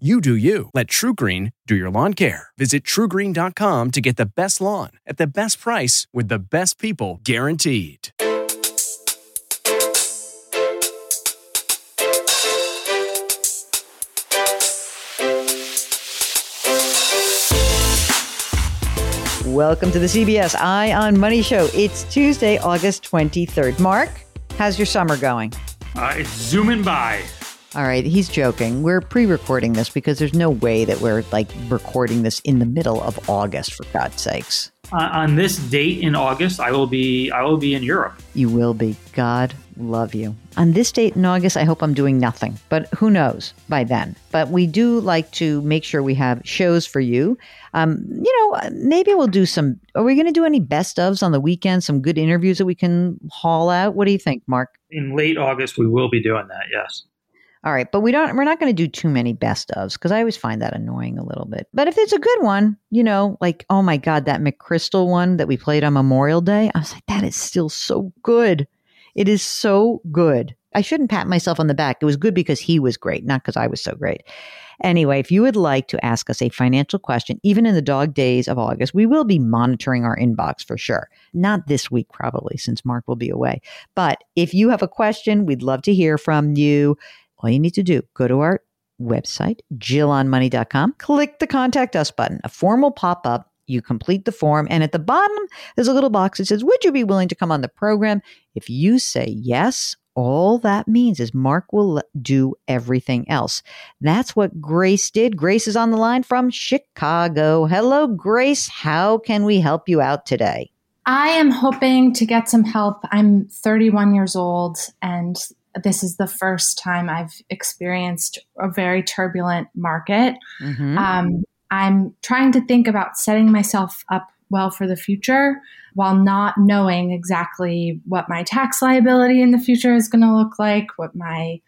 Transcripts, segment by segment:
You do you. Let TruGreen do your lawn care. Visit trugreen.com to get the best lawn at the best price with the best people guaranteed. Welcome to the CBS Eye on Money Show. It's Tuesday, August 23rd. Mark, how's your summer going? Uh, it's zooming by. All right, he's joking. We're pre recording this because there's no way that we're like recording this in the middle of August, for God's sakes. Uh, on this date in August, I will be I will be in Europe. You will be. God love you. On this date in August, I hope I'm doing nothing, but who knows by then. But we do like to make sure we have shows for you. Um, you know, maybe we'll do some. Are we going to do any best ofs on the weekend? Some good interviews that we can haul out. What do you think, Mark? In late August, we will be doing that. Yes. All right, but we don't. We're not going to do too many best ofs because I always find that annoying a little bit. But if it's a good one, you know, like oh my god, that McChrystal one that we played on Memorial Day, I was like, that is still so good. It is so good. I shouldn't pat myself on the back. It was good because he was great, not because I was so great. Anyway, if you would like to ask us a financial question, even in the dog days of August, we will be monitoring our inbox for sure. Not this week, probably, since Mark will be away. But if you have a question, we'd love to hear from you all you need to do, go to our website, jillonmoney.com, click the contact us button. A form will pop up. You complete the form, and at the bottom, there's a little box that says, Would you be willing to come on the program? If you say yes, all that means is Mark will do everything else. That's what Grace did. Grace is on the line from Chicago. Hello, Grace. How can we help you out today? I am hoping to get some help. I'm 31 years old and this is the first time I've experienced a very turbulent market. Mm-hmm. Um, I'm trying to think about setting myself up well for the future while not knowing exactly what my tax liability in the future is going to look like, what my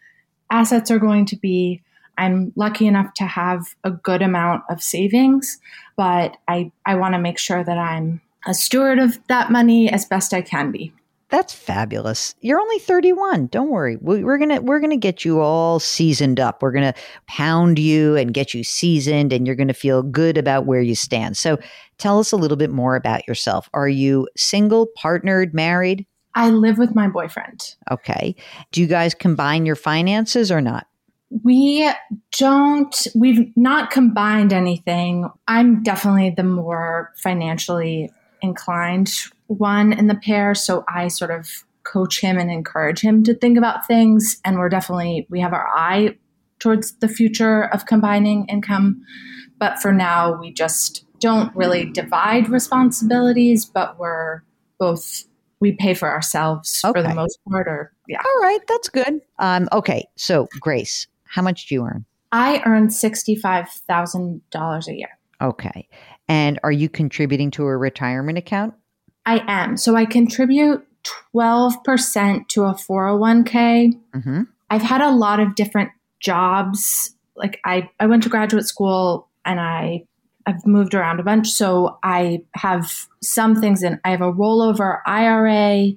assets are going to be. I'm lucky enough to have a good amount of savings, but I, I want to make sure that I'm a steward of that money as best I can be. That's fabulous. You're only 31. Don't worry. We're going to we're going to get you all seasoned up. We're going to pound you and get you seasoned and you're going to feel good about where you stand. So, tell us a little bit more about yourself. Are you single, partnered, married? I live with my boyfriend. Okay. Do you guys combine your finances or not? We don't, we've not combined anything. I'm definitely the more financially inclined one in the pair. So I sort of coach him and encourage him to think about things. And we're definitely, we have our eye towards the future of combining income. But for now, we just don't really divide responsibilities, but we're both, we pay for ourselves okay. for the most part. Or, yeah. All right. That's good. Um, okay. So, Grace, how much do you earn? I earn $65,000 a year. Okay. And are you contributing to a retirement account? I am. So I contribute 12% to a 401k. Mm-hmm. I've had a lot of different jobs. Like I, I went to graduate school and I I've moved around a bunch. So I have some things in I have a rollover IRA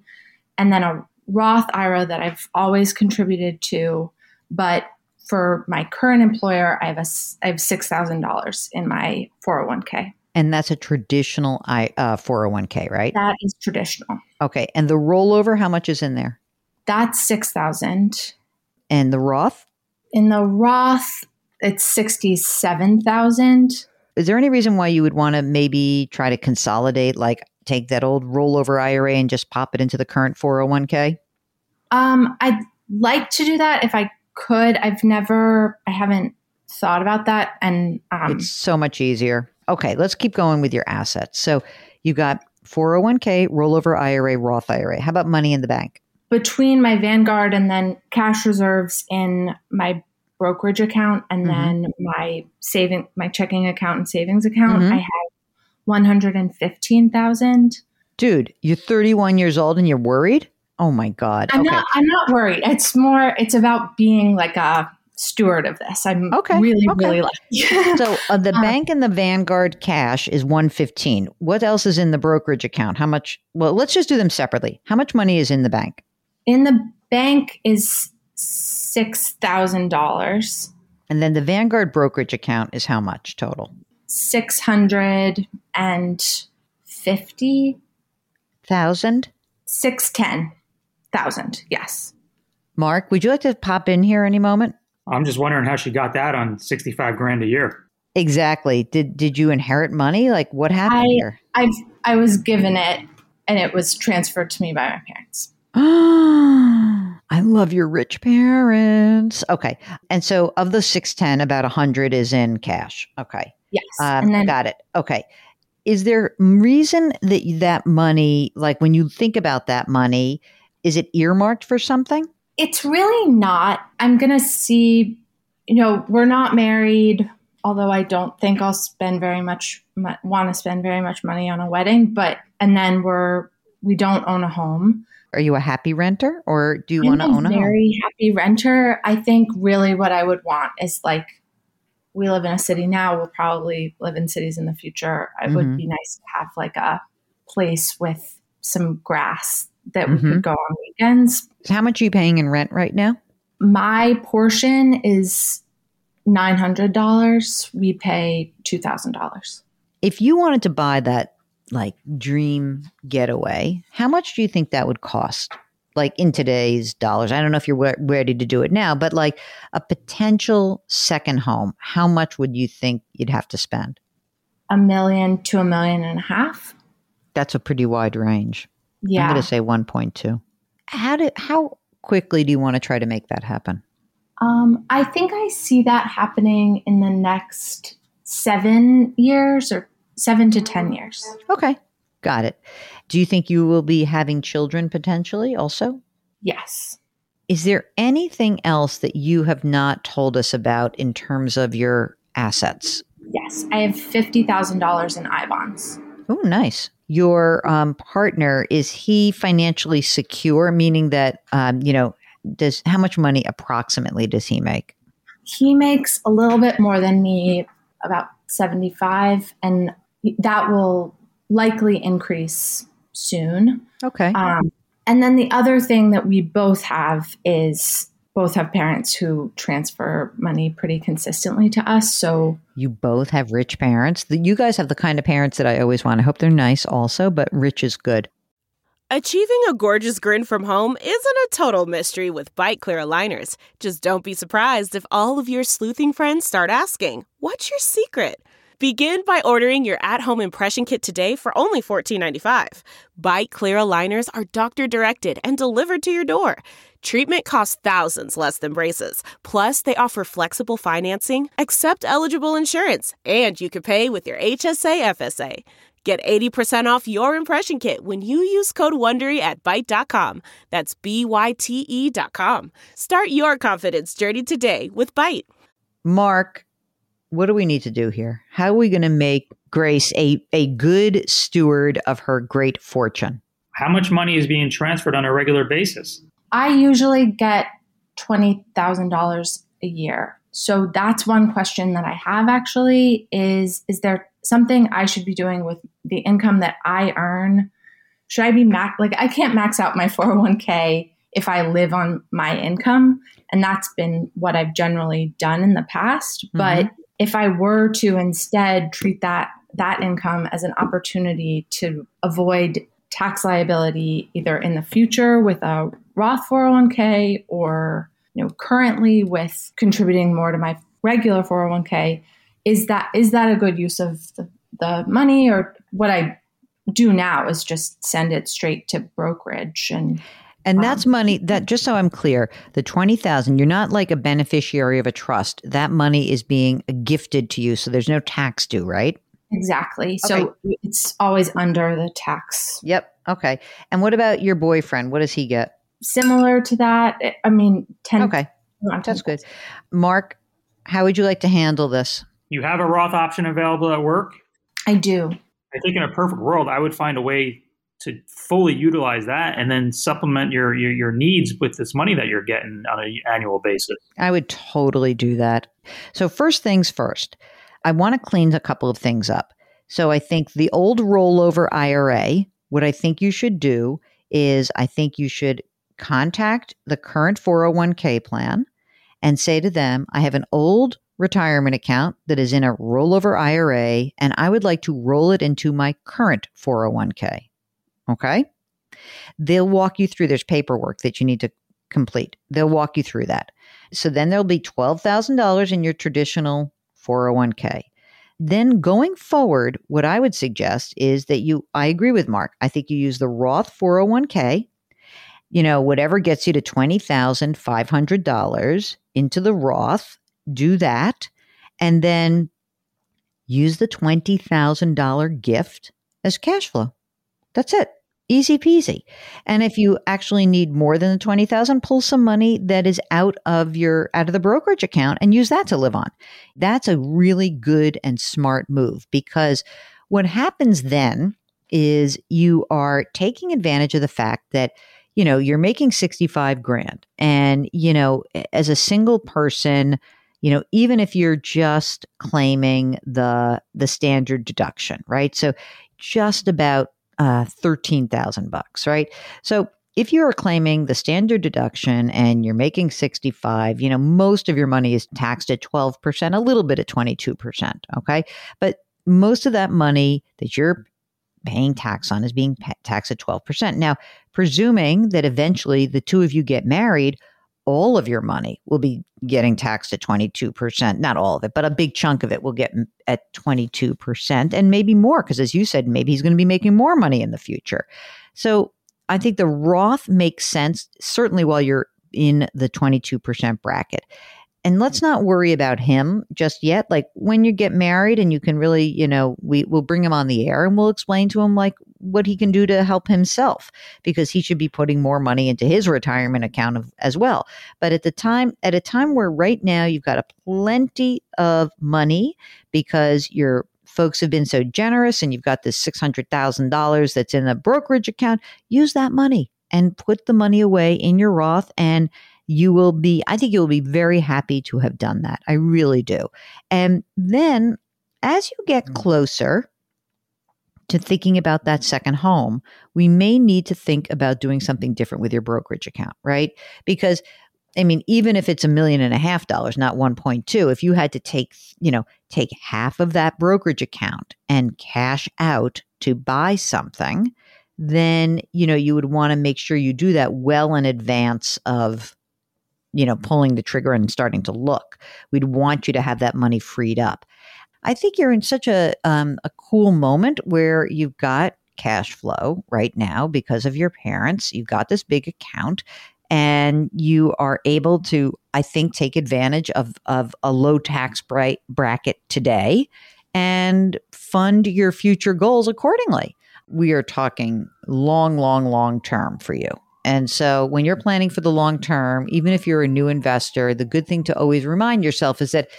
and then a Roth IRA that I've always contributed to. But for my current employer, I have a I have six thousand dollars in my 401k. And that's a traditional I, uh, 401k, right? That is traditional. Okay. And the rollover, how much is in there? That's 6000 And the Roth? In the Roth, it's 67,000. Is there any reason why you would want to maybe try to consolidate, like take that old rollover IRA and just pop it into the current 401k? Um, I'd like to do that if I could. I've never, I haven't thought about that. And um, it's so much easier. Okay, let's keep going with your assets. So you got 401k, rollover IRA, Roth IRA. How about money in the bank? Between my Vanguard and then cash reserves in my brokerage account and mm-hmm. then my saving my checking account and savings account, mm-hmm. I have 115,000. Dude, you're 31 years old and you're worried? Oh my god. I'm okay. not I'm not worried. It's more it's about being like a steward of this. I'm okay. really, okay. really lucky. so uh, the um, bank and the Vanguard cash is 115. What else is in the brokerage account? How much? Well, let's just do them separately. How much money is in the bank? In the bank is $6,000. And then the Vanguard brokerage account is how much total? 650 thousand 610 thousand yes mark would you like to pop in here any moment I'm just wondering how she got that on 65 grand a year. Exactly. Did did you inherit money? Like what happened I, here? I I was given it and it was transferred to me by my parents. I love your rich parents. Okay. And so of the 610 about 100 is in cash. Okay. Yes. Um, then, got it. Okay. Is there reason that that money like when you think about that money is it earmarked for something? It's really not. I'm going to see, you know, we're not married, although I don't think I'll spend very much, want to spend very much money on a wedding, but, and then we're, we don't own a home. Are you a happy renter or do you want to own a very home? Very happy renter. I think really what I would want is like, we live in a city now. We'll probably live in cities in the future. It mm-hmm. would be nice to have like a place with some grass that mm-hmm. we could mm-hmm. go on weekends. How much are you paying in rent right now? My portion is $900. We pay $2,000. If you wanted to buy that like dream getaway, how much do you think that would cost? Like in today's dollars, I don't know if you're ready to do it now, but like a potential second home, how much would you think you'd have to spend? A million to a million and a half. That's a pretty wide range. Yeah. I'm going to say 1.2. How did how quickly do you want to try to make that happen? Um, I think I see that happening in the next seven years or seven to 10 years. Okay. Got it. Do you think you will be having children potentially also? Yes. Is there anything else that you have not told us about in terms of your assets? Yes. I have $50,000 in I bonds. Oh, nice your um, partner is he financially secure? Meaning that um, you know does how much money approximately does he make? He makes a little bit more than me about 75 and that will likely increase soon. Okay. Um, and then the other thing that we both have is both have parents who transfer money pretty consistently to us. So you both have rich parents. You guys have the kind of parents that I always want. I hope they're nice also, but rich is good. Achieving a gorgeous grin from home isn't a total mystery with Byte clear aligners. Just don't be surprised if all of your sleuthing friends start asking, "What's your secret?" Begin by ordering your at-home impression kit today for only $14.95. Byte clear aligners are doctor directed and delivered to your door. Treatment costs thousands less than braces. Plus, they offer flexible financing, accept eligible insurance, and you can pay with your HSA FSA. Get 80% off your impression kit when you use code WONDERY at Byte.com. That's B-Y-T-E dot com. Start your confidence journey today with Byte. Mark, what do we need to do here? How are we going to make Grace a, a good steward of her great fortune? How much money is being transferred on a regular basis? I usually get $20,000 a year. So that's one question that I have actually is is there something I should be doing with the income that I earn? Should I be max like I can't max out my 401k if I live on my income and that's been what I've generally done in the past, mm-hmm. but if I were to instead treat that that income as an opportunity to avoid tax liability either in the future with a Roth 401k or you know currently with contributing more to my regular 401k is that is that a good use of the, the money or what I do now is just send it straight to brokerage and and that's um, money that just so I'm clear, the 20,000, you're not like a beneficiary of a trust. That money is being gifted to you, so there's no tax due, right? Exactly. So it's always under the tax. Yep. Okay. And what about your boyfriend? What does he get? Similar to that. I mean, 10. Okay. That's good. Mark, how would you like to handle this? You have a Roth option available at work? I do. I think in a perfect world, I would find a way to fully utilize that and then supplement your, your, your needs with this money that you're getting on an annual basis. I would totally do that. So first things first, I want to clean a couple of things up. So I think the old rollover IRA, what I think you should do is I think you should contact the current 401k plan and say to them, I have an old retirement account that is in a rollover IRA and I would like to roll it into my current 401k. Okay. They'll walk you through, there's paperwork that you need to complete. They'll walk you through that. So then there'll be $12,000 in your traditional 401k. Then going forward, what I would suggest is that you, I agree with Mark. I think you use the Roth 401k, you know, whatever gets you to $20,500 into the Roth, do that. And then use the $20,000 gift as cash flow. That's it. Easy peasy. And if you actually need more than the 20,000, pull some money that is out of your out of the brokerage account and use that to live on. That's a really good and smart move because what happens then is you are taking advantage of the fact that you know you're making 65 grand and you know as a single person you know even if you're just claiming the the standard deduction right so just about uh, 13,000 bucks, right? So if you are claiming the standard deduction and you're making 65, you know, most of your money is taxed at 12%, a little bit at 22%, okay? But most of that money that you're paying tax on is being taxed at 12%. Now, presuming that eventually the two of you get married, all of your money will be getting taxed at 22%. Not all of it, but a big chunk of it will get at 22% and maybe more, because as you said, maybe he's going to be making more money in the future. So I think the Roth makes sense, certainly while you're in the 22% bracket and let's not worry about him just yet. Like when you get married and you can really you know we will bring him on the air and we'll explain to him like what he can do to help himself because he should be putting more money into his retirement account of, as well. But at the time at a time where right now you've got a plenty of money because your folks have been so generous and you've got this $600,000 that's in a brokerage account use that money and put the money away in your Roth and you will be, I think you'll be very happy to have done that. I really do. And then as you get mm. closer to thinking about that second home, we may need to think about doing something different with your brokerage account, right? Because I mean, even if it's a million and a half dollars, not 1.2, if you had to take, you know, take half of that brokerage account and cash out to buy something, then, you know, you would want to make sure you do that well in advance of you know, pulling the trigger and starting to look. We'd want you to have that money freed up. I think you're in such a um, a cool moment where you've got cash flow right now because of your parents. You've got this big account, and you are able to, I think, take advantage of of a low tax bright bracket today and fund your future goals accordingly. We are talking long, long, long term for you. And so when you're planning for the long term, even if you're a new investor, the good thing to always remind yourself is that,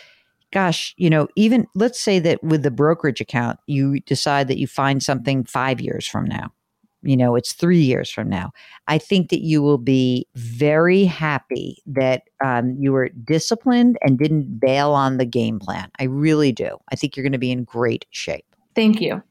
gosh, you know, even let's say that with the brokerage account, you decide that you find something five years from now. You know, it's three years from now. I think that you will be very happy that um, you were disciplined and didn't bail on the game plan. I really do. I think you're going to be in great shape. Thank you.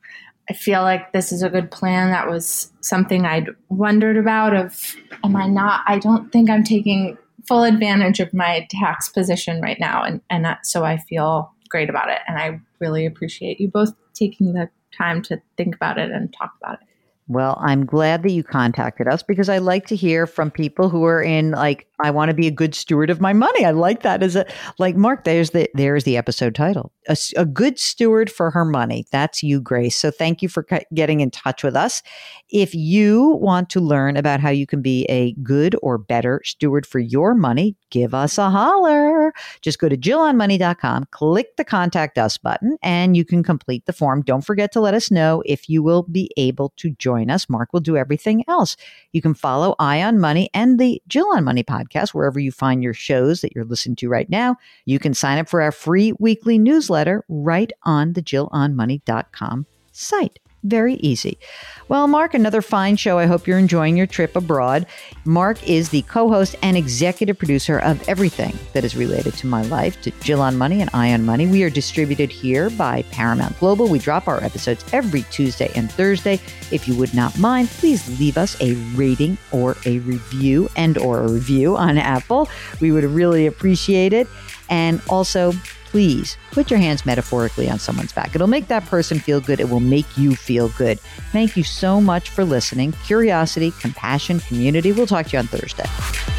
I feel like this is a good plan. That was something I'd wondered about of am I not I don't think I'm taking full advantage of my tax position right now and and so I feel great about it and I really appreciate you both taking the time to think about it and talk about it. Well, I'm glad that you contacted us because I like to hear from people who are in like I want to be a good steward of my money. I like that as a like Mark. There's the there's the episode title. A, a good steward for her money. That's you, Grace. So thank you for getting in touch with us. If you want to learn about how you can be a good or better steward for your money, give us a holler. Just go to jillonmoney.com, click the contact us button, and you can complete the form. Don't forget to let us know if you will be able to join us. Mark will do everything else. You can follow Eye on Money and the Jill on Money podcast wherever you find your shows that you're listening to right now. You can sign up for our free weekly newsletter right on the jillonmoney.com site. Very easy. Well, Mark, another fine show. I hope you're enjoying your trip abroad. Mark is the co host and executive producer of everything that is related to my life, to Jill on Money and Eye on Money. We are distributed here by Paramount Global. We drop our episodes every Tuesday and Thursday. If you would not mind, please leave us a rating or a review and or a review on Apple. We would really appreciate it. And also, please put your hands metaphorically on someone's back. It'll make that person feel good. It will make you feel good. Thank you so much for listening. Curiosity, compassion, community. We'll talk to you on Thursday.